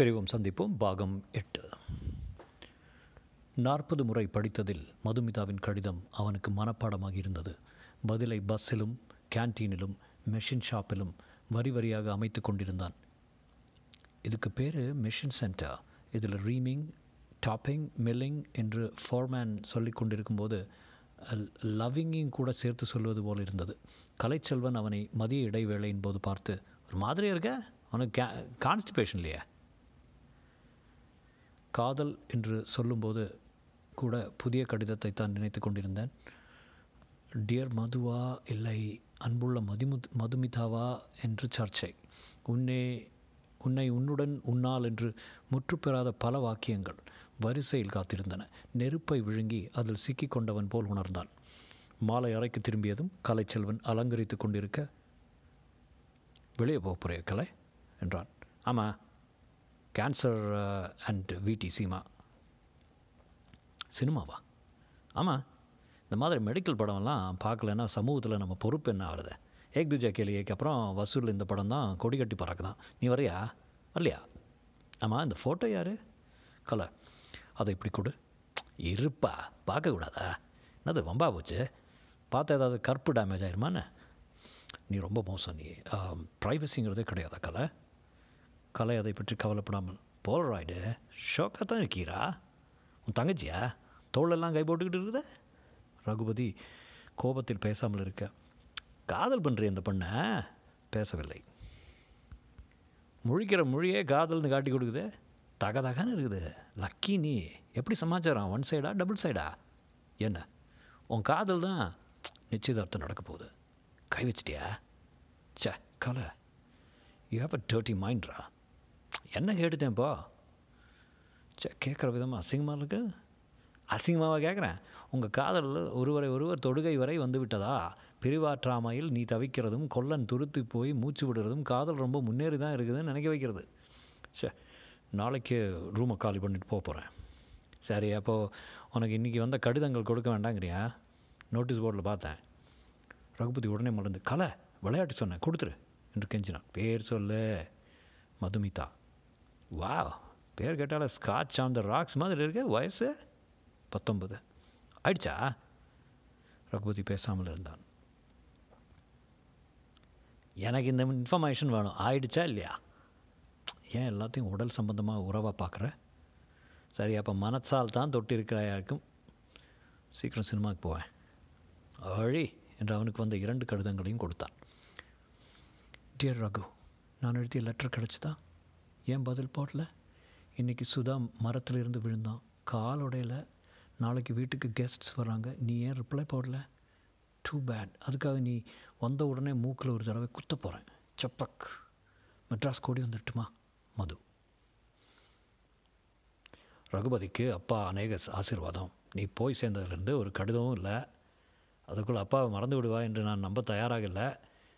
பிரிவும் சந்திப்போம் பாகம் எட்டு. நாற்பது முறை படித்ததில் மதுமிதாவின் கடிதம் அவனுக்கு மனப்பாடமாகி இருந்தது. பதிலை பஸ்ஸிலும் கேன்டீனிலும் மெஷின் ஷாப்பிலும் வரி வரியாக அமைத்து கொண்டிருந்தான். இதுக்கு பேர் மெஷின் சென்டர். இதில் ரீமிங் டாப்பிங் மில்லிங் என்று ஃபார்மேன் சொல்லி கொண்டிருக்கும்போது லவ்விங்கையும் கூட சேர்த்து சொல்வது போல் இருந்தது. கலைச்செல்வன் அவனை மதிய இடைவேளையின் போது பார்த்து ஒரு மாதிரியாக இருக்க? அவனுக்கு கே கான்ஸ்டிபேஷன் இல்லையா? காதல் என்று சொல்லும்போது கூட புதிய கடிதத்தை தான் நினைத்து கொண்டிருந்தேன். டியர் மதுவா இல்லை அன்புள்ள மதிமு மதுமிதாவா என்று சர்ச்சை. உன்னே உன்னை உன்னுடன் உன்னால் என்று முற்றுப்பெறாத பல வாக்கியங்கள் வரிசையில் காத்திருந்தன. நெருப்பை விழுங்கி அதில் சிக்கிக் கொண்டவன் போல் உணர்ந்தான். மாலை அறைக்கு திரும்பியதும் கலைச்செல்வன் அலங்கரித்து கொண்டிருக்க வெளியே போக போறிய கலை என்றான். ஆமாம் கேன்சர் அண்ட் விடி சீமா சினிமாவா ஆமாம் இந்த மாதிரி மெடிக்கல் படம்லாம் பார்க்கலன்னா சமூகத்தில் நம்ம பொறுப்பு என்ன ஆகுது ஏக் துஜா கேளிக்கு அப்புறம் வசூலில் இந்த படம் தான் கொடி கட்டி பறக்குதான். நீ வரையா? வரலையா? ஆமாம் இந்த ஃபோட்டோ யார்? கலை அதை இப்படி கொடு. இருப்பா. பார்க்கக்கூடாதா என்னது வம்பா போச்சு? பார்த்த ஏதாவது கற்பு டேமேஜ் ஆயிருமான்னு? நீ ரொம்ப மோசம் நீ. ப்ரைவசிங்கிறதே கிடையாதா கலை? கலை அதை பற்றி கவலைப்படாமல். போலராய்டு ஷோக்காக தான் இருக்கீரா உன் தங்கச்சியா? தோளெல்லாம் கை போட்டுக்கிட்டு இருக்குத? ரகுபதி கோபத்தில் பேசாமல் இருக்க. காதல் பண்ணுறிய அந்த பொண்ணை? பேசவில்லை. முழிக்கிற மொழியே காதல்னு காட்டி கொடுக்குது? தக தகன்னு இருக்குது. லக்கி நீ. எப்படி சமாச்சாரம்? ஒன் சைடா டபுள் சைடா என்ன? உன் காதல் தான் நிச்சயதார்த்தம் நடக்க போகுது. கை வச்சிட்டியா? சே Kalai. You have a dirty மைண்ட்ரா என்ன கேட்டுட்டேன்ப்பா சே கேட்குற விதமாக அசிங்கமாக இருக்கு? அசிங்கமாக கேட்குறேன்? உங்கள் காதலில் ஒருவரை ஒருவர் தொடுகை வரை வந்து விட்டதா? பிரிவாற்றாமையில் நீ தவிக்கிறதும் கொல்லன் துருத்து போய் மூச்சு விடுறதும் காதல் ரொம்ப முன்னேறி தான் இருக்குதுன்னு நினைக்க வைக்கிறது. சே நாளைக்கு ரூமை காலி பண்ணிட்டு போக போகிறேன் சரி அப்போது உனக்கு இன்றைக்கி வந்த கடிதங்கள் கொடுக்க வேண்டாங்கிறியா? நோட்டீஸ் போர்டில் பார்த்தேன். ரகுபதி உடனே மறந்து கலை விளையாட்டு சொன்னேன் கொடுத்துரு என்று கெஞ்சினான். பேர் சொல்லு மதுமிதா. வா பேர் கேட்டால ஸ்காட்ச் ஆன் த ராக்ஸ் மாதிரி இருக்கு. வயசு? பத்தொன்பது. ஆயிடுச்சா ரகுபதி பேசாமல் இருந்தான். எனக்கு இந்த இன்ஃபர்மேஷன் வேணும். ஆயிடுச்சா இல்லையா? ஏன் எல்லாத்தையும் உடல் சம்பந்தமாக உறவாக பார்க்குற சரி அப்போ மனசால் தான் தொட்டு இருக்கிறாயாக்கும் சீக்கிரம் சினிமாவுக்கு போவேன். அழி என்று அவனுக்கு வந்த இரண்டு கடிதங்களையும் கொடுத்தான். டியர் ரகு நான் எழுதிய லெட்டர் கிடச்சிதா? ஏன் பதில் போடல? இன்றைக்கி சுதா மரத்தில் இருந்து விழுந்தான் உடையில. நாளைக்கு வீட்டுக்கு கெஸ்ட்ஸ் வராங்க நீ ஏன் ரிப்ளை போடல? டூ பேட் அதுக்காக நீ வந்த உடனே மூக்கில் ஒரு தடவை குத்த போகிறேன் சப்பக். மெட்ராஸ் கோடி வந்துட்டுமா? மது. ரகுபதிக்கு அப்பா அநேக ஆசீர்வாதம். நீ போய் சேர்ந்ததுலேருந்து ஒரு கடிதமும் இல்லை. அதுக்குள்ளே அப்பாவை மறந்து விடுவா என்று நான் நம்ப தயாராக இல்லை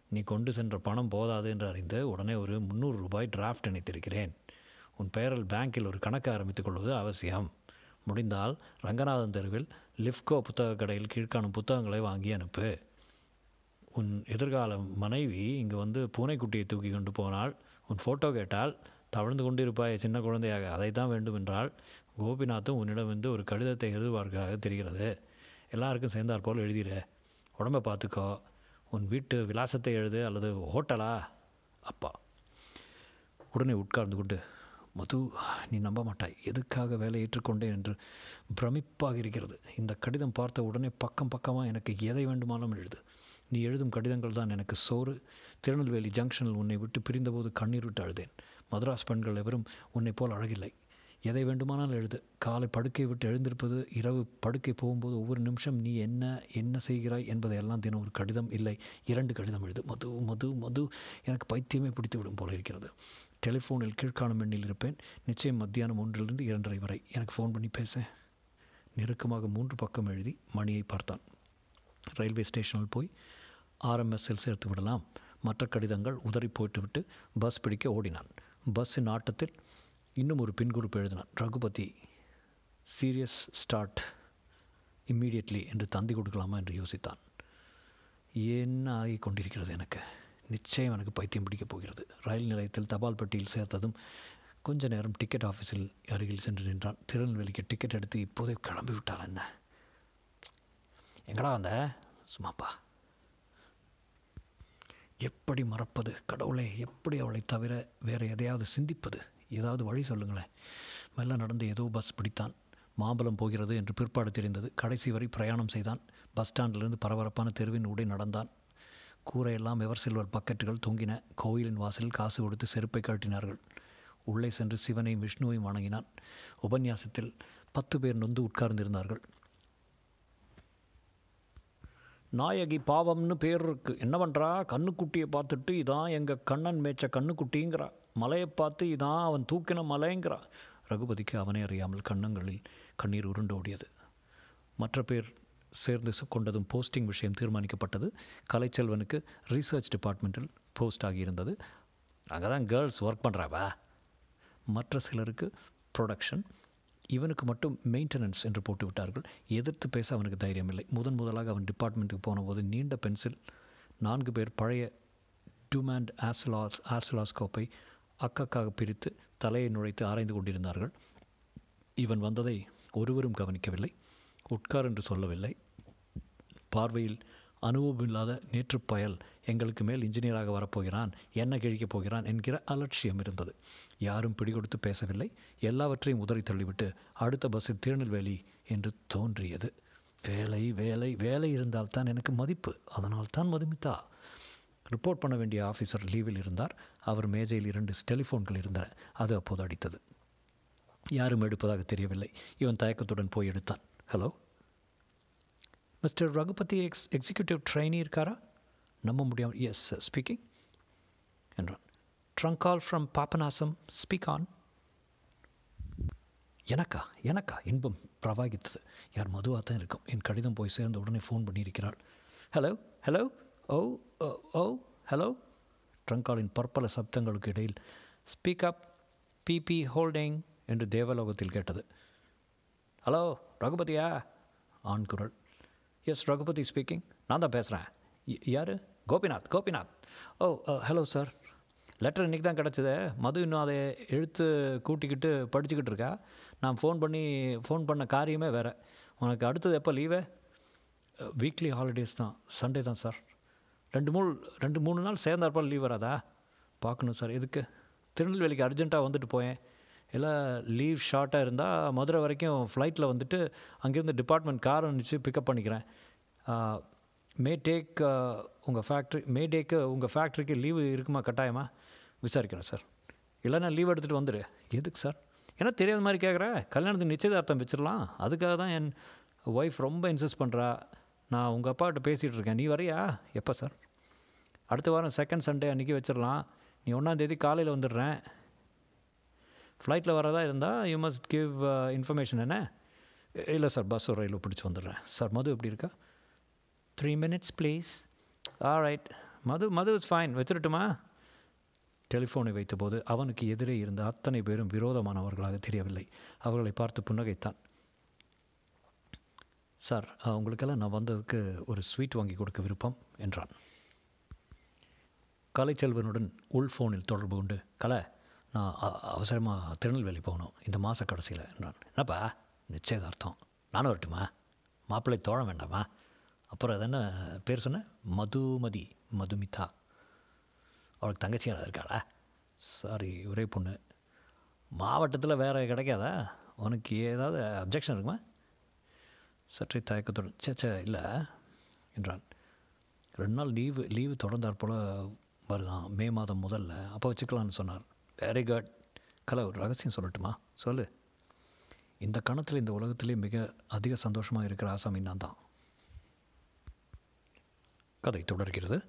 நீ கொண்டு சென்ற பணம் போதாது என்று அறிந்து உடனே ஒரு முந்நூறு ரூபாய் டிராஃப்ட் இணைத்திருக்கிறேன் உன் பெயரில் பேங்கில் ஒரு கணக்கு ஆரம்பித்துக் கொள்வது அவசியம். முடிந்தால் ரங்கநாதன் தெருவில் லிஃப்கோ புத்தகக் கடையில் கீழ்காணும் புத்தகங்களை வாங்கி அனுப்பு. உன் எதிர்கால மனைவி இங்கு வந்து பூனைக்குட்டியை தூக்கி கொண்டு போனால் உன் ஃபோட்டோ கேட்டால் தவழ்ந்து கொண்டிருப்பாய் சின்ன குழந்தையாக. அதை தான் வேண்டும் என்றால் கோபிநாத்தும் உன்னிடம் ஒரு கடிதத்தை எழுதுவார்களாக தெரிகிறது. எல்லாருக்கும் சேர்ந்தாற்போல் எழுதிற உடம்பை பார்த்துக்கோ. உன் வீட்டு விலாசத்தை எழுது அல்லது ஹோட்டலா? அப்பா. உடனே உட்கார்ந்து கொண்டு மது நீ நம்ப மாட்டாய். எதுக்காக வேலை ஏற்றுக்கொண்டேன்? என்று பிரமிப்பாக இருக்கிறது. இந்த கடிதம் பார்த்த உடனே பக்கம் பக்கமாக எனக்கு எதை வேண்டுமானாலும் எழுது. நீ எழுதும் கடிதங்கள் தான் எனக்கு சோறு. திருநெல்வேலி ஜங்ஷனில் உன்னை விட்டு பிரிந்தபோது கண்ணீர் விட்டு அழுதேன். மதராஸ் பெண்கள் எவரும் உன்னை போல் அழகில்லை. எதை வேண்டுமானால் எழுது. காலை படுக்கை விட்டு எழுந்திருப்பது இரவு படுக்கை போகும்போது ஒவ்வொரு நிமிஷம் நீ என்ன என்ன செய்கிறாய் என்பதையெல்லாம் தினம் ஒரு கடிதம் இல்லை. இரண்டு கடிதம் எழுது. மது மது மது. எனக்கு பைத்தியமே பிடித்து விடும் போல இருக்கிறது. டெலிஃபோனில் கீழ்காணும் எண்ணில் இருப்பேன். நிச்சயம் மத்தியானம் ஒன்றிலிருந்து இரண்டரை வரை. எனக்கு ஃபோன் பண்ணி பேச. நெருக்கமாக மூன்று பக்கம் எழுதி மணியை பார்த்தான். ரயில்வே ஸ்டேஷனில் போய் ஆர்எம்எஸ்ஸில் சேர்த்து விடலாம். மற்ற கடிதங்கள் உதறி போட்டுவிட்டு பஸ் பிடிக்க ஓடினான். பஸ்ஸின் ஆட்டத்தில் இன்னும் ஒரு பின்குறிப்பு எழுதினான். ரகுபதி சீரியஸ் ஸ்டார்ட் இம்மீடியட்லி என்று தந்தி கொடுக்கலாமா என்று யோசித்தான். என்ன ஆகி கொண்டிருக்கிறது எனக்கு? நிச்சயம் எனக்கு பைத்தியம் பிடிக்கப் போகிறது. ரயில் நிலையத்தில் தபால் பெட்டியில் சேர்த்ததும் கொஞ்ச நேரம் டிக்கெட் ஆஃபீஸில் அருகில் சென்று நின்றான். திருநெல்வேலிக்கு டிக்கெட் எடுத்து இப்போதே கிளம்பி விட்டால் என்ன? எங்கடா வந்த? சும்மாப்பா. எப்படி மறப்பது? கடவுளே எப்படி அவளை தவிர வேறு எதையாவது சிந்திப்பது? ஏதாவது வழி சொல்லுங்களேன். மெல்ல நடந்து ஏதோ பஸ் பிடித்தான். மாம்பலம் போகிறது என்று பிற்பாடு தெரிந்தது. கடைசி வரை பிரயாணம் செய்தான். பஸ் ஸ்டாண்டிலிருந்து பரபரப்பான தெருவின் உடை நடந்தான். கூரையெல்லாம் எவர் சில்வர் பக்கெட்டுகள் தொங்கின. கோயிலின் வாசலில் காசு கொடுத்து செருப்பை கழட்டினார்கள். உள்ளே சென்று சிவனையும் விஷ்ணுவையும் வணங்கினான். உபன்யாசத்தில் பத்து பேர் நொந்து உட்கார்ந்திருந்தார்கள். நாயகி பாவம்னு பேர் இருக்கு. என்ன பண்ணுறா கண்ணுக்குட்டியை பார்த்துட்டு இதான் எங்கள் கண்ணன் மேய்ச்ச கண்ணுக்குட்டிங்கிறா. மலையை பார்த்து இதான் அவன் தூக்கின மலைங்கிறான். ரகுபதிக்கு அவனே அறியாமல் கண்ணங்களில் கண்ணீர் உருண்டோடியது. மற்ற பேர் சேர்ந்து சு- கொண்டதும் போஸ்டிங் விஷயம் தீர்மானிக்கப்பட்டது. கலைச்செல்வனுக்கு ரீசர்ச் டிபார்ட்மெண்ட்டில் போஸ்ட் ஆகியிருந்தது. அங்கே தான் கேர்ள்ஸ் ஒர்க் பண்ணுறாவா மற்ற சிலருக்கு ப்ரொடக்ஷன் இவனுக்கு மட்டும் மெயின்டெனன்ஸ் என்று போட்டு விட்டார்கள் எதிர்த்து பேச அவனுக்கு தைரியம் இல்லை முதன் முதலாக அவன் டிபார்ட்மெண்ட்டுக்கு போனபோது நீண்ட பென்சில் நான்கு பேர் பழைய டூமேண்ட் ஆசலாஸ் ஆசலாஸ்கோப்பை அக்கக்காக பிரித்து தலையை நுழைத்து ஆராய்ந்து கொண்டிருந்தார்கள். இவன் வந்ததை ஒருவரும் கவனிக்கவில்லை உட்கார் என்று சொல்லவில்லை. பார்வையில் அனுபவமில்லாத நேற்று பயல் எங்களுக்கு மேல் இன்ஜினியராக வரப்போகிறான் என்ன கிழிக்கப் போகிறான் என்கிற அலட்சியம் இருந்தது. யாரும் பிடிகொடுத்து பேசவில்லை எல்லாவற்றையும் உதறி தள்ளிவிட்டு அடுத்த பஸ்ஸில் திருநெல்வேலி என்று தோன்றியது. வேலை வேலை வேலை இருந்தால்தான் எனக்கு மதிப்பு அதனால் தான் மதுமித்தா ரிப்போர்ட் பண்ண வேண்டிய ஆஃபீஸர் லீவில் இருந்தார். அவர் மேஜையில் இரண்டு டெலிஃபோன்கள் இருந்தன. அது அப்போது அடித்தது. யாரும் எடுப்பதாக தெரியவில்லை. இவன் தயக்கத்துடன் போய் எடுத்தான். Hello? Mister Raghupathi ex executive trainee இருக்காரா? நம்ப முடியாமல் எஸ் ஸ்பீக்கிங் என்றான். Trunk call from Papanasam speak on எனக்கா எனக்கா? இன்பம் பிரவாகித்தது. யார் மதுவாக தான் இருக்கும். என் கடிதம் போய் சேர்ந்த உடனே ஃபோன் பண்ணியிருக்கிறாள். Hello hello oh oh, oh hello ட்ரங்காலின் பற்பல சப்தங்களுக்கு இடையில் ஸ்பீக் அப் பிபி ஹோல்டிங் என்று தேவலோகத்தில் கேட்டது ஹலோ ரகுபதியா ஆண் குரல் எஸ் ரகுபதி ஸ்பீக்கிங் நான் தான் பேசுகிறேன் யார் Gopinath Gopinath oh hello sir letter இன்றைக்கி தான் கிடச்சிது. மது இன்னும் அதை எழுத்து கூட்டிக்கிட்டு படிச்சுக்கிட்டு இருக்கா? நான் ஃபோன் பண்ணி ஃபோன் பண்ண காரியமே வேறு. உனக்கு அடுத்தது எப்போ லீவு வீக்லி ஹாலிடேஸ் தான். சண்டே தான் சார் ரெண்டு மூணு ரெண்டு மூணு நாள் சேர்ந்தாற்போல் லீவ் வராதா? பார்க்கணும் சார் எதுக்கு? திருநெல்வேலிக்கு அர்ஜென்ட்டாக வந்துட்டு போயேன். எல்லாம் லீவ் ஷார்ட்டாக இருந்தால் மதுரை வரைக்கும் ஃப்ளைட்டில் வந்துட்டு அங்கேருந்து டிபார்ட்மெண்ட் கார் அனுப்பிச்சு பிக்கப் பண்ணிக்கிறேன். மே டேக் உங்கள் ஃபேக்ட்ரி மே டேக்கு உங்கள் ஃபேக்ட்ரிக்கு லீவு இருக்குமா? கட்டாயமா? விசாரிக்கிறேன் சார் இல்லைன்னா லீவ் எடுத்துகிட்டு வந்துடு எதுக்கு சார் ஏன்னா தெரியாத மாதிரி கேட்குற கல்யாணத்துக்கு நிச்சயதார்த்தம் வச்சிடலாம் அதுக்காக தான் என் ஒய்ஃப் ரொம்ப இன்சிஸ்ட் பண்ணுறா நான் உங்கள் அப்பாகிட்ட பேசிகிட்டு இருக்கேன் நீ வரியா? எப்போ சார்? அடுத்த வாரம் செகண்ட் சண்டே அன்றைக்கி வச்சிடலாம். நீ ஒன்றாந்தேதி காலையில் வந்துடுறேன். ஃப்ளைட்டில் வரதா இருந்தால் யூ மஸ்ட் கிவ் இன்ஃபர்மேஷன் என்ன? இல்லை சார் பஸ்ஸோ ரயிலோ பிடிச்சி வந்துடுறேன். சார் மது எப்படி இருக்கா? Three minutes please ah right Madhu Madhu is fine வச்சிடட்டுமா? டெலிஃபோனை வைத்தபோது அவனுக்கு எதிரே இருந்த அத்தனை பேரும் விரோதமானவர்களாக தெரியவில்லை. அவர்களை பார்த்து புன்னகைத்தான். சார் உங்களுக்கெல்லாம் நான் வந்ததுக்கு ஒரு ஸ்வீட் வாங்கி கொடுக்க விருப்பம் என்றான். கலைச்செல்வனுடன் உள் ஃபோனில் தொடர்பு உண்டு கலை நான் அவசரமாக திருநெல்வேலி போகணும் இந்த மாத கடைசியில் என்றான். என்னப்பா? நிச்சயதார்த்தம். நானும் வரட்டுமா? மாப்பிள்ளை தோழ வேண்டாமா? அப்புறம் அது என்ன பேர் சொன்ன? மதுமதி மதுமிதா. அவளுக்கு தங்கச்சி யாராவது இருக்காளா? சாரி ஒரே பொண்ணு. மாவட்டத்தில் வேறு கிடைக்காதா? உனக்கு ஏதாவது அப்ஜெக்ஷன் இருக்குமா? சற்றே தயக்கத்துடன் சே சே இல்லை என்றான். ரெண்டு நாள் லீவு லீவு தொடர்ந்தாற் போல் வருதான் மே மாதம் முதல்ல. அப்போ வச்சுக்கலான்னு சொன்னார். வெரி குட் கலை ஒரு ரகசியம் சொல்லட்டுமா? சொல்லு. இந்த கணத்தில் இந்த உலகத்திலே மிக அதிக சந்தோஷமாக இருக்கிற ஆசாமி நான் தான். கதை தொடர்கிறது.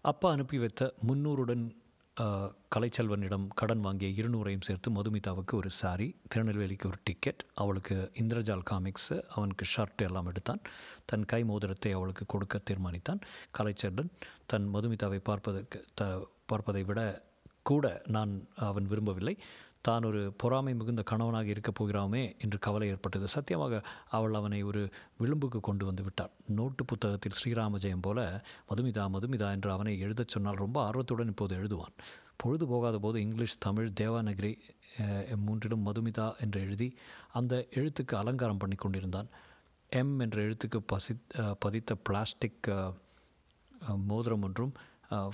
அப்பா அனுப்பி வைத்த முன்னூறுடன் கலைச்செல்வனிடம் கடன் வாங்கிய இருநூறையும் சேர்த்து மதுமிதாவுக்கு ஒரு சாரி திருநெல்வேலிக்கு ஒரு டிக்கெட் அவளுக்கு இந்திரஜால் காமிக்ஸு அவனுக்கு ஷர்ட் எல்லாம் எடுத்தான். தன் கை மோதிரத்தை அவளுக்கு கொடுக்க தீர்மானித்தான். கலைச்செல்வன் தன் மதுமிதாவை பார்ப்பதற்கு த பார்ப்பதை விட கூட நான் அவன் விரும்பவில்லை. தான் ஒரு பொறாமை மிகுந்த கணவனாக இருக்கப் போகிறாமே என்று கவலை ஏற்பட்டது. சத்தியமாக அவள் அவனை ஒரு விளிம்புக்கு கொண்டு வந்து விட்டாள். நோட்டு புத்தகத்தில் ஸ்ரீராம ஜெயம் போல மதுமிதா மதுமிதா என்று அவனை எழுதச் சொன்னால் ரொம்ப ஆர்வத்துடன் இப்போது எழுதுவான். பொழுது போகாத போது இங்கிலீஷ் தமிழ் தேவாநகிரி மூன்றிலும் மதுமிதா என்று எழுதி அந்த எழுத்துக்கு அலங்காரம் பண்ணி கொண்டிருந்தான். எம் என்ற எழுத்துக்கு பசி பதித்த பிளாஸ்டிக் மோதிரம் ஒன்றும்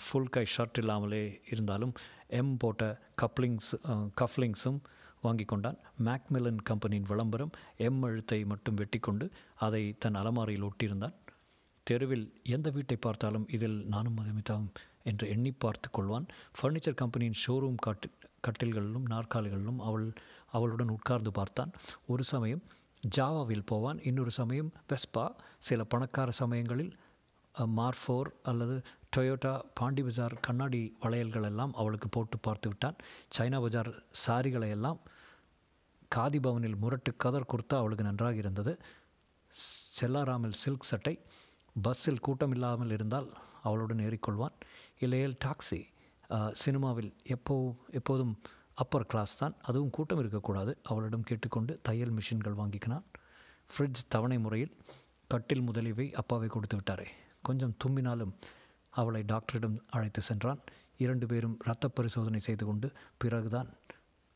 ஃபுல் கை ஷர்ட் இல்லாமலே இருந்தாலும் எம் போட்ட கப்ளிங்ஸ் கஃப்லிங்ஸும் வாங்கி கொண்டான். மேக்மிலன் கம்பெனியின் விளம்பரம் எம் எழுத்தை மட்டும் வெட்டி கொண்டு அதை தன் அலமாரியில் ஒட்டியிருந்தான். தெருவில் எந்த வீட்டை பார்த்தாலும் இதில் நானும் மதுமிதாவும் என்று எண்ணி பார்த்து கொள்வான். ஃபர்னிச்சர் கம்பெனியின் ஷோரூம் காட்டு கட்டில்களிலும் நாற்காலிகளிலும் அவள் அவளுடன் உட்கார்ந்து பார்த்தான். ஒரு சமயம் ஜாவாவில் போவான். இன்னொரு சமயம் வெஸ்பா சில பணக்கார சமயங்களில் மார்ஃபோர் அல்லது டொயோட்டா பாண்டி பஜார் கண்ணாடி வளையல்கள் எல்லாம் அவளுக்கு போட்டு பார்த்து விட்டான். சைனா பஜார் சாரிகளை எல்லாம் காதி பவனில் முரட்டு கதர் குர்த்தா அவளுக்கு நன்றாக இருந்தது. செல்லாராமில் சில்க் சட்டை பஸ்ஸில் கூட்டம் இல்லாமல் இருந்தால் அவளுடன் ஏறிக்கொள்வான். இல்லையேல் டாக்ஸி சினிமாவில் எப்போ எப்போதும் அப்பர் கிளாஸ் தான். அதுவும் கூட்டம் இருக்கக்கூடாது. அவளிடம் கேட்டுக்கொண்டு தையல் மிஷின்கள் வாங்கிக்கினான். ஃப்ரிட்ஜ் தவணை முறையில் கட்டில் முதலியவை அப்பாவை கொடுத்து விட்டாரே. கொஞ்சம் தும்மினாலும் அவளை டாக்டரிடம் அழைத்து சென்றான். இரண்டு பேரும் இரத்த பரிசோதனை செய்து கொண்டு பிறகுதான்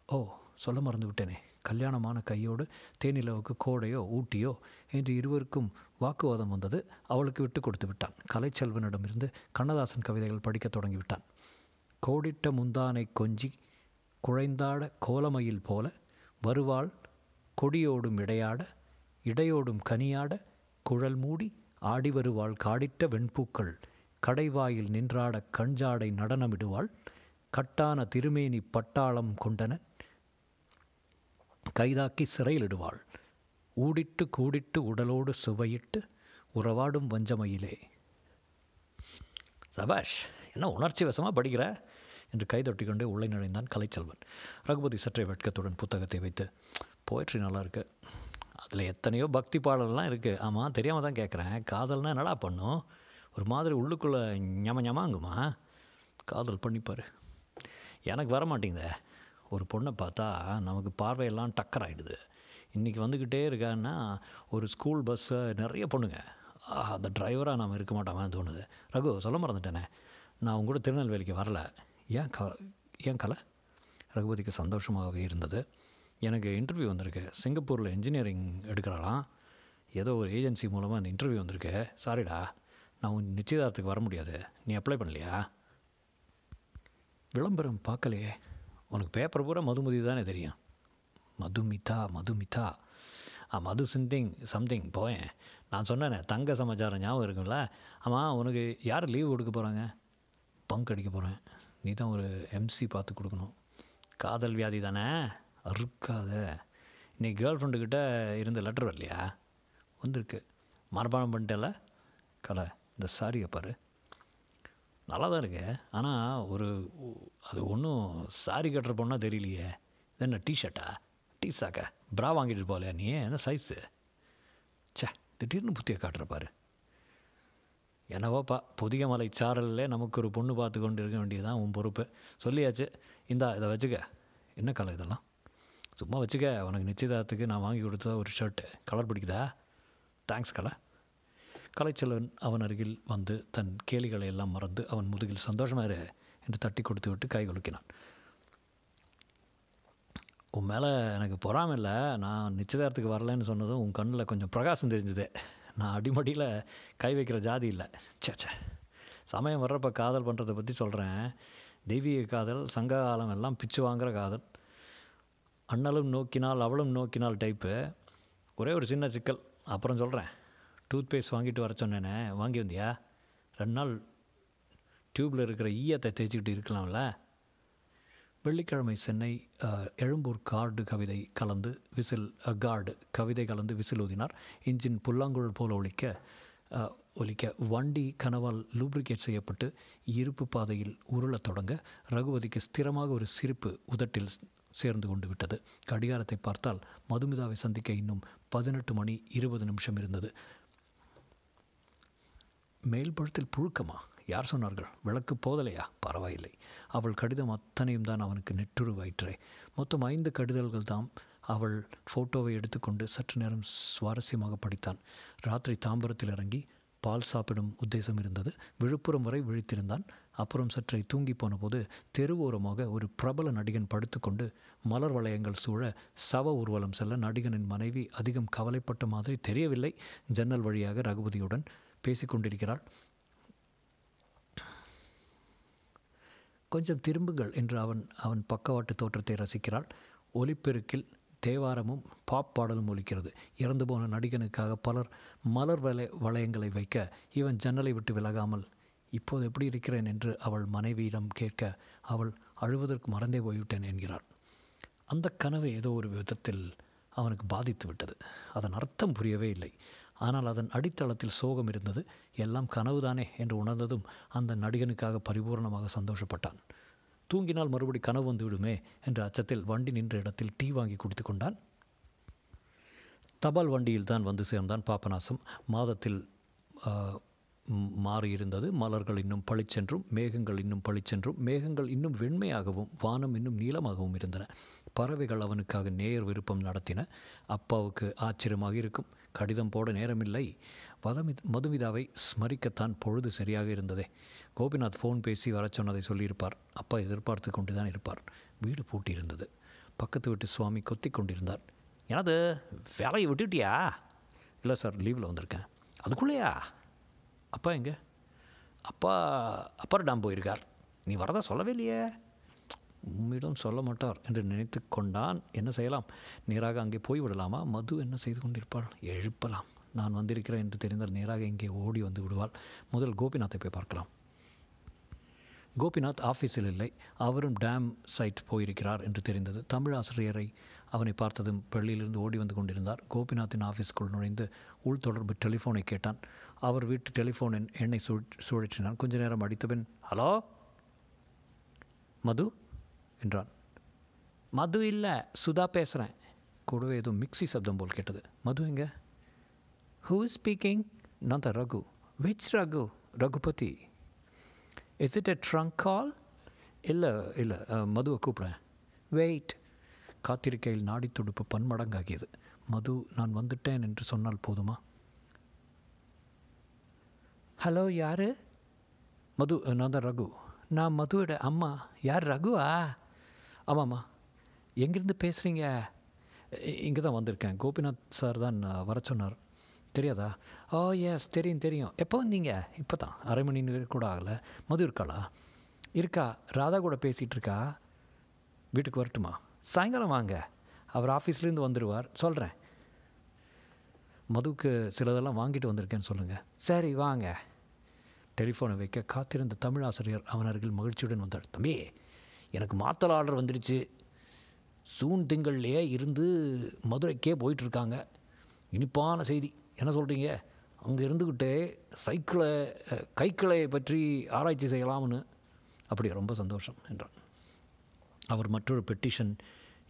ஓ சொல்ல மறந்து விட்டேனே கல்யாணமான கையோடு தேனிலவுக்கு கோடையோ ஊட்டியோ? என்று இருவருக்கும் வாக்குவாதம் வந்தது. அவளுக்கு விட்டு கொடுத்து விட்டான். கலைச்செல்வனிடமிருந்து கண்ணதாசன் கவிதைகள் படிக்கத் தொடங்கிவிட்டான். கோடிட்ட முந்தானை கொஞ்சி குழைந்தாட கோலமயில் போல வருவாள் கொடியோடும் இடையாட இடையோடும் கனியாட குழல் மூடி ஆடி வருவாள் காடிட்ட வெண்பூக்கள் கடைவாயில் நின்றாட கஞ்சாடை நடனமிடுவாள் கட்டான திருமேனி பட்டாளம் கொண்டன கைதாக்கி சிறையிலிடுவாள். ஊடிட்டு கூடிட்டு உடலோடு சுவையிட்டு உறவாடும் வஞ்சமையிலே. சபாஷ் என்ன உணர்ச்சி வசமாக படிக்கிற? என்று கைதொட்டி கொண்டே உள்ளே நுழைந்தான் கலைச்செல்வன். ரகுபதி சற்றே வெட்கத்துடன் புத்தகத்தை வைத்து போயிற்றி நல்லா இருக்கு. அதில் எத்தனையோ பக்தி பாடல்லாம் இருக்குது ஆமாம் தெரியாமல் தான் கேட்குறேன் காதல்னா என்னடா பண்ணும்? ஒரு மாதிரி உள்ளுக்குள்ளே ஞம ஞமாங்குமா? காதல் பண்ணிப்பார் எனக்கு வர மாட்டேங்குதே. ஒரு பொண்ணை பார்த்தா நமக்கு பார்வையெல்லாம் டக்கர் ஆகிடுது இன்றைக்கி வந்துக்கிட்டே இருக்கான்னா ஒரு ஸ்கூல் பஸ்ஸை நிறைய பொண்ணுங்க. ஆஹா அந்த டிரைவராக நாம் இருக்க மாட்டோமான்னு தோணுது. ரகு சொல்ல மறந்துட்டேனே. நான் உங்க கூட திருநெல்வேலிக்கு வரல. ஏன் க ஏன் கலை? ரகுபதிக்கு சந்தோஷமாகவே இருந்தது. எனக்கு இன்டர்வியூ வந்திருக்கு. சிங்கப்பூரில் இன்ஜினியரிங் எடுக்கிறாளாம். ஏதோ ஒரு ஏஜென்சி மூலமாக அந்த இன்டர்வியூ வந்திருக்கு. சாரிடா நான் உன் நிச்சயதார்த்தத்துக்கு வர முடியாது. நீ அப்ளை பண்ணலையா? விளம்பரம் பார்க்கலையே. உனக்கு பேப்பர் பூரா மதுமதி தானே தெரியும். மதுமிதா மதுமிதா ஆ மது சிந்திங் சம்திங் போயேன். நான் சொன்னேனே தங்க சமாச்சாரம் ஞாபகம் இருக்கும்ல? ஆமாம் உனக்கு யார் லீவ் கொடுக்க போகிறாங்க பங்க் அடிக்க போகிறேன் நீ தான் ஒரு எம்சி பார்த்து கொடுக்கணும். காதல் வியாதி தானே? அறுக்காத. இன்றைக்கி கேர்ள் ஃப்ரெண்டுக்கிட்ட இருந்த லெட்டர் வரலையா? வந்திருக்கு. மரபானம் பண்ணிட்டல கலை இந்த சாரியை பாரு. நல்லா தான் இருக்கு. ஆனால் ஒரு அது ஒன்றும் சாரி கட்டுற பொண்ணா தெரியலையே. இது என்ன டிஷர்ட்டா டீ சாக்கா ப்ரா வாங்கிட்டு போகலையா நீ? என்ன சைஸு ச்சே திடீர்னு புத்தியை காட்டுற பாரு. என்னவோப்பா புதிய மலை சாரல்ல நமக்கு ஒரு பொண்ணு பார்த்து கொண்டு இருக்க வேண்டியதுதான் உன் பொறுப்பு. சொல்லியாச்சு. இந்தா இதை வச்சுக்க. என்ன கலர் இதெல்லாம்? சும்மா வச்சுக்க உனக்கு நிச்சயதார்த்தத்துக்கு நான் வாங்கி கொடுத்த ஒரு ஷர்ட்டு கலர் பிடிக்குதா? தேங்க்ஸ் கலை. கலைச்செல்வன் அவன் அருகில் வந்து தன் கேலிகளை எல்லாம் மறந்து அவன் முதுகில் சந்தோஷமா இரு என்று தட்டி கொடுத்து விட்டு கை கொலுக்கினான். உன் மேலே எனக்கு பொறாமை இல்லை. நான் நிச்சயதார்த்தத்துக்கு வரலைன்னு சொன்னதும் உன் கண்ணில் கொஞ்சம் பிரகாசம் தெரிஞ்சுது. நான் அடிமடியில் கை வைக்கிற ஜாதி இல்லை. ச்சே ச்சே. சமயம் வர்றப்ப காதல் பண்ணுறதை பற்றி சொல்கிறேன் தெய்வீக காதல் சங்க காலம் எல்லாம் பிச்சு வாங்குகிற காதல். அண்ணலும் நோக்கினால் அவளும் நோக்கினால் டைப்பு ஒரே ஒரு சின்ன சிக்கல். அப்புறம் சொல்கிறேன் டூத் பேஸ்ட் வாங்கிட்டு வர சொன்னேனே. வாங்கி வந்தியா? ரெண்டு நாள் டியூப்பில் இருக்கிற ஈயத்தை தேய்ச்சிக்கிட்டு இருக்கலாம்ல. வெள்ளிக்கிழமை சென்னை எழும்பூர் கார்டு கவிதை கலந்து விசில் கார்டு கவிதை கலந்து விசில் ஊதினார். இன்ஜின் புல்லாங்குழல் போல ஒழிக்க ஒலிக்க வண்டி கனவால் லூப்ரிகேட் செய்யப்பட்டு இருப்பு பாதையில் உருளத் தொடங்க ரகுபதிக்கு ஸ்திரமாக ஒரு சிரிப்பு உதட்டில் சேர்ந்து கொண்டு விட்டது. கடிகாரத்தை பார்த்தால் மதுமிதாவை சந்திக்க இன்னும் பதினெட்டு மணி இருபது நிமிஷம் இருந்தது. மேல்புறத்தில் புழுக்கமா? யார் சொன்னார்கள்? விளக்கு போதலையா? பரவாயில்லை. அவள் கடிதம் அத்தனையும் தான் அவனுக்கு நெற்றுருவாயிற்றே மொத்தம் ஐந்து கடிதல்கள் தான் அவள் ஃபோட்டோவை எடுத்துக்கொண்டு சற்று நேரம் சுவாரஸ்யமாக படித்தான். ராத்திரி தாம்பரத்தில் இறங்கி பால் சாப்பிடும் உத்தேசம் இருந்தது. விழுப்புரம் வரை விழித்திருந்தான். அப்புறம் சற்றை தூங்கி போனபோது தெருவோரமாக ஒரு பிரபல நடிகன் படுத்துக்கொண்டு மலர் வளையங்கள் சூழ சவ ஊர்வலம் செல்ல நடிகனின் மனைவி அதிகம் கவலைப்பட்ட மாதிரி தெரியவில்லை. ஜன்னல் வழியாக ரகுபதியுடன் பேசிக்கொண்டிருக்கிறாள் கொஞ்சம் திரும்புங்கள் என்று அவன் அவன் பக்கவாட்டு தோற்றத்தை ரசிக்கிறாள். ஒலிப்பெருக்கில் தேவாரமும் பாப் பாடலும் ஒலிக்கிறது. இறந்து போன நடிகனுக்காக பலர் மலர் வலை வளையங்களை வைக்க இவன் ஜன்னலை விட்டு விலகாமல் இப்போது எப்படி இருக்கிறேன் என்று அவள் மனைவியிடம் கேட்க அவள் அழுவதற்கு மறந்தே போய்விட்டேன் என்கிறாள். அந்த கனவு ஏதோ ஒரு விதத்தில் அவனுக்கு பாதித்து விட்டது. அதன் அர்த்தம் புரியவே இல்லை. ஆனால் அதன் அடித்தளத்தில் சோகம் இருந்தது. எல்லாம் கனவுதானே? என்று உணர்ந்ததும் அந்த நடிகனுக்காக பரிபூர்ணமாக சந்தோஷப்பட்டான். தூங்கினால் மறுபடி கனவு வந்து விடுமே என்ற அச்சத்தில் வண்டி நின்ற இடத்தில் டீ வாங்கி குடித்து கொண்டான். தபால் வண்டியில் தான் வந்து சேர்ந்தான் பாபநாசம் மாதத்தில் மாறியிருந்தது. மலர்கள் இன்னும் பளிச்சென்றும் மேகங்கள் இன்னும் பளிச்சென்றும் மேகங்கள் இன்னும் வெண்மையாகவும் வானம் இன்னும் நீளமாகவும் இருந்தன. பறவைகள் அவனுக்காக நேயர் விருப்பம் நடத்தின. அப்பாவுக்கு ஆச்சரியமாக இருக்கும். கடிதம் போட நேரமில்லை. வதமி மதுமிதாவை ஸ்மரிக்கத்தான் பொழுது சரியாக இருந்ததே. கோபிநாத் ஃபோன் பேசி வர சொன்னதை சொல்லியிருப்பார். அப்பா எதிர்பார்த்து கொண்டு தான் இருப்பார். வீடு பூட்டியிருந்தது. பக்கத்து வீட்டு சுவாமி கொத்தி கொண்டிருந்தார். எனது வேலையை விட்டுட்டியா? இல்லை சார் லீவில் வந்திருக்கேன். அதுக்குள்ளேயா? அப்பா எங்க? அப்பா அப்பர் டாம் போயிருக்கார். நீ வரதா சொல்லவே இல்லையே. உம்மிடம் சொல்ல மாட்டார் என்று நினைத்து கொண்டான். என்ன செய்யலாம்? நேராக அங்கே போய்விடலாமா மது என்ன செய்து கொண்டிருப்பாள்? எழுப்பலாம். நான் வந்திருக்கிறேன் என்று தெரிந்தால் நேராக இங்கே ஓடி வந்து விடுவாள் முதல் கோபிநாத்தை போய் பார்க்கலாம். கோபிநாத் ஆஃபீஸில் இல்லை. அவரும் டேம் சைட் போயிருக்கிறார் என்று தெரிந்தது. தமிழ் ஆசிரியரை அவனை பார்த்ததும் பள்ளியிலிருந்து ஓடி வந்து கொண்டிருந்தார். கோபிநாத்தின் ஆஃபீஸ்க்குள் நுழைந்து உள் தொடர்பு டெலிஃபோனை கேட்டான். அவர் வீட்டு டெலிஃபோனின் எண்ணை சு சுழற்றினான். கொஞ்ச நேரம் அடித்தபின் ஹலோ? மது? என்றான். மது இல்லை சுதா பேசுகிறேன் கூடவே ஏதோ மிக்ஸி சப்தம் போல் கேட்டது. மது எங்க? ஹூ ஸ்பீக்கிங் நான் தான் Raghu. Which Raghu? Raghupathi. Is it a trunk call இல்லை இல்லை மதுவை கூப்பிடுறேன். வெயிட் காத்திருக்கையில் நாடி துடுப்பு பன்மடங்காகியது. மது நான் வந்துட்டேன் என்று சொன்னால் போதுமா? ஹலோ யார்? மது நான் தான் ரகு. நான் மதுவோட அம்மா. யார் ரகுவா? ஆமாம்மா. எங்கேருந்து பேசுகிறீங்க இங்கே தான் வந்திருக்கேன். கோபிநாத் சார் தான் வர சொன்னார். தெரியாதா? ஓ எஸ் தெரியும் தெரியும். எப்போ வந்தீங்க? இப்போ தான் அரை மணி நேரம் கூட ஆகலை. மது இருக்காளா? இருக்கா. ராதா கூட பேசிகிட்டு இருக்கா? வீட்டுக்கு வரட்டுமா? சாயங்காலம் வாங்க. அவர் ஆஃபீஸ்லேருந்து வந்துடுவார். சொல்கிறேன் மதுவுக்கு சிலதெல்லாம் வாங்கிட்டு வந்திருக்கேன்னு சொல்லுங்கள் சரி வாங்க. டெலிஃபோனை வைக்க காத்திருந்த தமிழ் ஆசிரியர் அவன் அருகில் மகிழ்ச்சியுடன் வந்தார். தம்பி எனக்கு மாத்தல் ஆர்டர் வந்துடுச்சு சூன் திங்கள்லேயே இருந்து மதுரைக்கே போயிட்டுருக்காங்க. இனிப்பான செய்தி. என்ன சொல்கிறீங்க அங்கே இருந்துக்கிட்டே சைக்கிளை கைக்கிளையை கைக்கிளை பற்றி ஆராய்ச்சி செய்யலாம்னு. அப்படி ரொம்ப சந்தோஷம் என்றான். அவர் மற்றொரு பெட்டிஷன்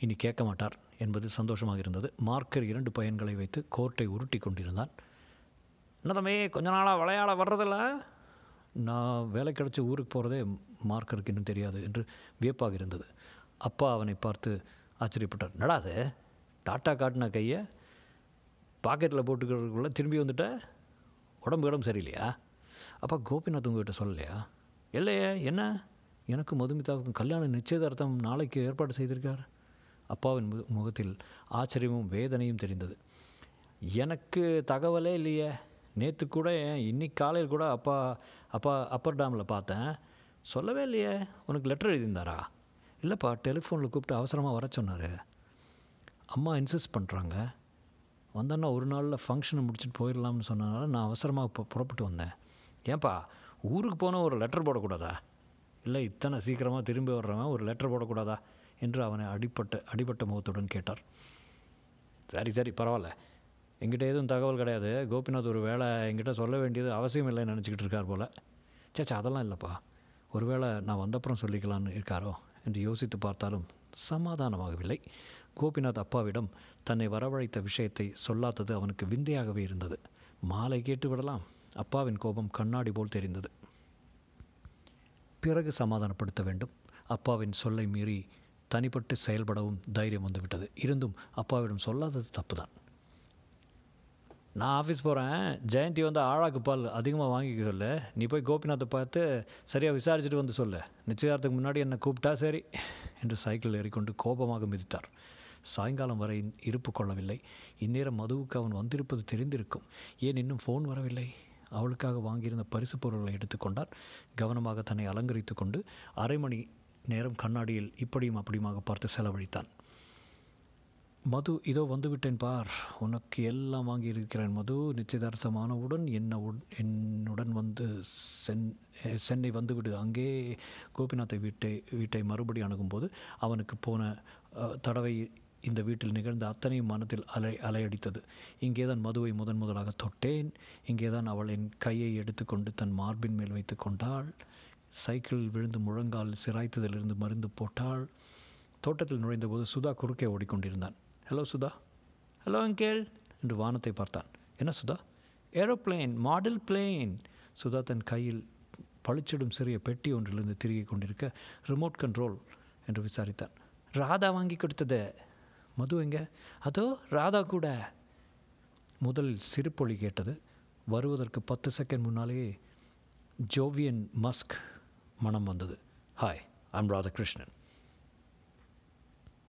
இனி கேட்க மாட்டார் என்பது சந்தோஷமாக இருந்தது. மார்க்கர் இரண்டு பையன்களை வைத்து கோர்ட்டை உருட்டி கொண்டிருந்தான். என்ன தம்பி கொஞ்ச நாளாக விளையாட வர்றதில்ல? நான் வேலை கிடச்சி ஊருக்கு போகிறதே மார்க்கருக்கு இன்னும் தெரியாது என்று வியப்பாக இருந்தது. அப்பா அவனை பார்த்து ஆச்சரியப்பட்டார். நடாது டாட்டா காட்டின கையை பாக்கெட்டில் போட்டுக்கிறதுக்குள்ளே திரும்பி வந்துட்ட? உடம்பு இடம் சரியில்லையா? அப்பா கோபிநாத் உங்ககிட்ட சொல்லலையா? இல்லையே என்ன? எனக்கும் மதுமிதாவுக்கும் கல்யாண நிச்சயதார்த்தம் நாளைக்கு ஏற்பாடு செய்திருக்கார். அப்பாவின் மு முகத்தில் ஆச்சரியமும் வேதனையும் தெரிந்தது. எனக்கு தகவலே இல்லையே. நேற்று கூட இன்னைக்கு காலையில் கூட அப்பா அப்பா அப்பர் டேமில் பார்த்தேன். சொல்லவே இல்லையே. உனக்கு லெட்டர் எழுதியிருந்தாரா? இல்லைப்பா டெலிஃபோனில் கூப்பிட்டு அவசரமாக வர சொன்னார். அம்மா இன்சிஸ்ட் பண்ணுறாங்க வந்தோன்னா ஒரு நாளில் ஃபங்க்ஷனை முடிச்சுட்டு போயிடலாம்னு சொன்னதுனால நான் அவசரமாக இப்போ புறப்பட்டு வந்தேன். ஏன்பா ஊருக்கு போனால் ஒரு லெட்டர் போடக்கூடாதா? இல்லை இத்தனை சீக்கிரமாக திரும்பி வர்றவன் ஒரு லெட்டர் போடக்கூடாதா? என்று அவனை அடிப்பட்ட அடிபட்ட முகத்துடன் கேட்டார். சரி சரி பரவாயில்ல. எங்கிட்ட எதுவும் தகவல் கிடையாது. கோபிநாத் ஒரு வேளை என்கிட்ட சொல்ல வேண்டியது அவசியம் இல்லைன்னு நினச்சிக்கிட்டு இருக்கார் போல். சேச்சா அதெல்லாம் இல்லைப்பா. ஒருவேளை நான் வந்தப்புறம் சொல்லிக்கலான்னு இருக்காரோ என்று யோசித்து பார்த்தாலும் சமாதானமாகவில்லை. கோபிநாத் அப்பாவிடம் தன்னை வரவழைத்த விஷயத்தை சொல்லாதது அவனுக்கு விந்தையாகவே இருந்தது. மாலை கேட்டு விடலாம். அப்பாவின் கோபம் கண்ணாடி போல் தெரிந்தது. பிறகு சமாதானப்படுத்த வேண்டும். அப்பாவின் சொல்லை மீறி தனிப்பட்டு செயல்படவும் தைரியம் வந்துவிட்டது. இருந்தும் அப்பாவிடம் சொல்லாதது தப்பு தான் நான் ஆஃபீஸ் போகிறேன் ஜெயந்தி வந்து ஆழாக்கு பால் அதிகமாக வாங்கிக்க சொல்லு. நீ போய் கோபிநாத்தை பார்த்து சரியாக விசாரிச்சுட்டு வந்து சொல்லு. நிச்சயதார்த்தத்துக்கு முன்னாடி என்னை கூப்பிட்டா சரி என்று சைக்கிள் ஏறிக்கொண்டு கோபமாக மிதித்தார். சாயங்காலம் வரை இருப்பு கொள்ளவில்லை. இந்நேரம் மதுவுக்கு அவன் வந்திருப்பது தெரிந்திருக்கும். ஏன் இன்னும் ஃபோன் வரவில்லை? அவளுக்காக வாங்கியிருந்த பரிசு பொருள்களை எடுத்துக்கொண்டார். கவனமாக தன்னை அலங்கரித்து கொண்டு அரை மணி நேரம் கண்ணாடியில் இப்படியும் அப்படியுமாக பார்த்து செலவழித்தான். மது இதோ வந்துவிட்டேன் பார். உனக்கு எல்லாம் வாங்கியிருக்கிறேன் மது. நிச்சயதார்த்தமானவுடன் என்ன என்னுடன் வந்து சென் சென்னை வந்துவிடு. அங்கே கோபிநாத்தை வீட்டை வீட்டை மறுபடி அணுகும்போது அவனுக்கு போன தடவை இந்த வீட்டில் நிகழ்ந்த அத்தனையும் மனத்தில் அலை அலையடித்தது. இங்கேதான் மதுவை முதன் முதலாக தொட்டேன். இங்கேதான் அவள் என் கையை எடுத்துக்கொண்டு தன் மார்பின் மேல் வைத்து கொண்டாள். சைக்கிளில் விழுந்து முழங்கால் சிராய்த்ததிலிருந்து மருந்து போட்டாள். தோட்டத்தில் நுழைந்தபோது சுதா குறுக்கே ஓடிக்கொண்டிருந்தான். ஹலோ சுதா. ஹலோ அங்கிள் என்று வானத்தை பார்த்தான். என்ன Sudha? Aeroplane model plane Sudha தன் கையில் பளிச்சிடும் சிறிய பெட்டி ஒன்றிலிருந்து திருகி கொண்டிருக்க ரிமோட் கண்ட்ரோல் என்று விசாரித்தான். ராதா வாங்கி கொடுத்தது. மது எங்கே? அதோ ராதா கூட. முதலில் சிறுபொலி கேட்டது. வருவதற்கு பத்து செகண்ட் முன்னாலேயே ஜோவியன் மஸ்க் மனம் வந்தது. Hi I'm Radhakrishnan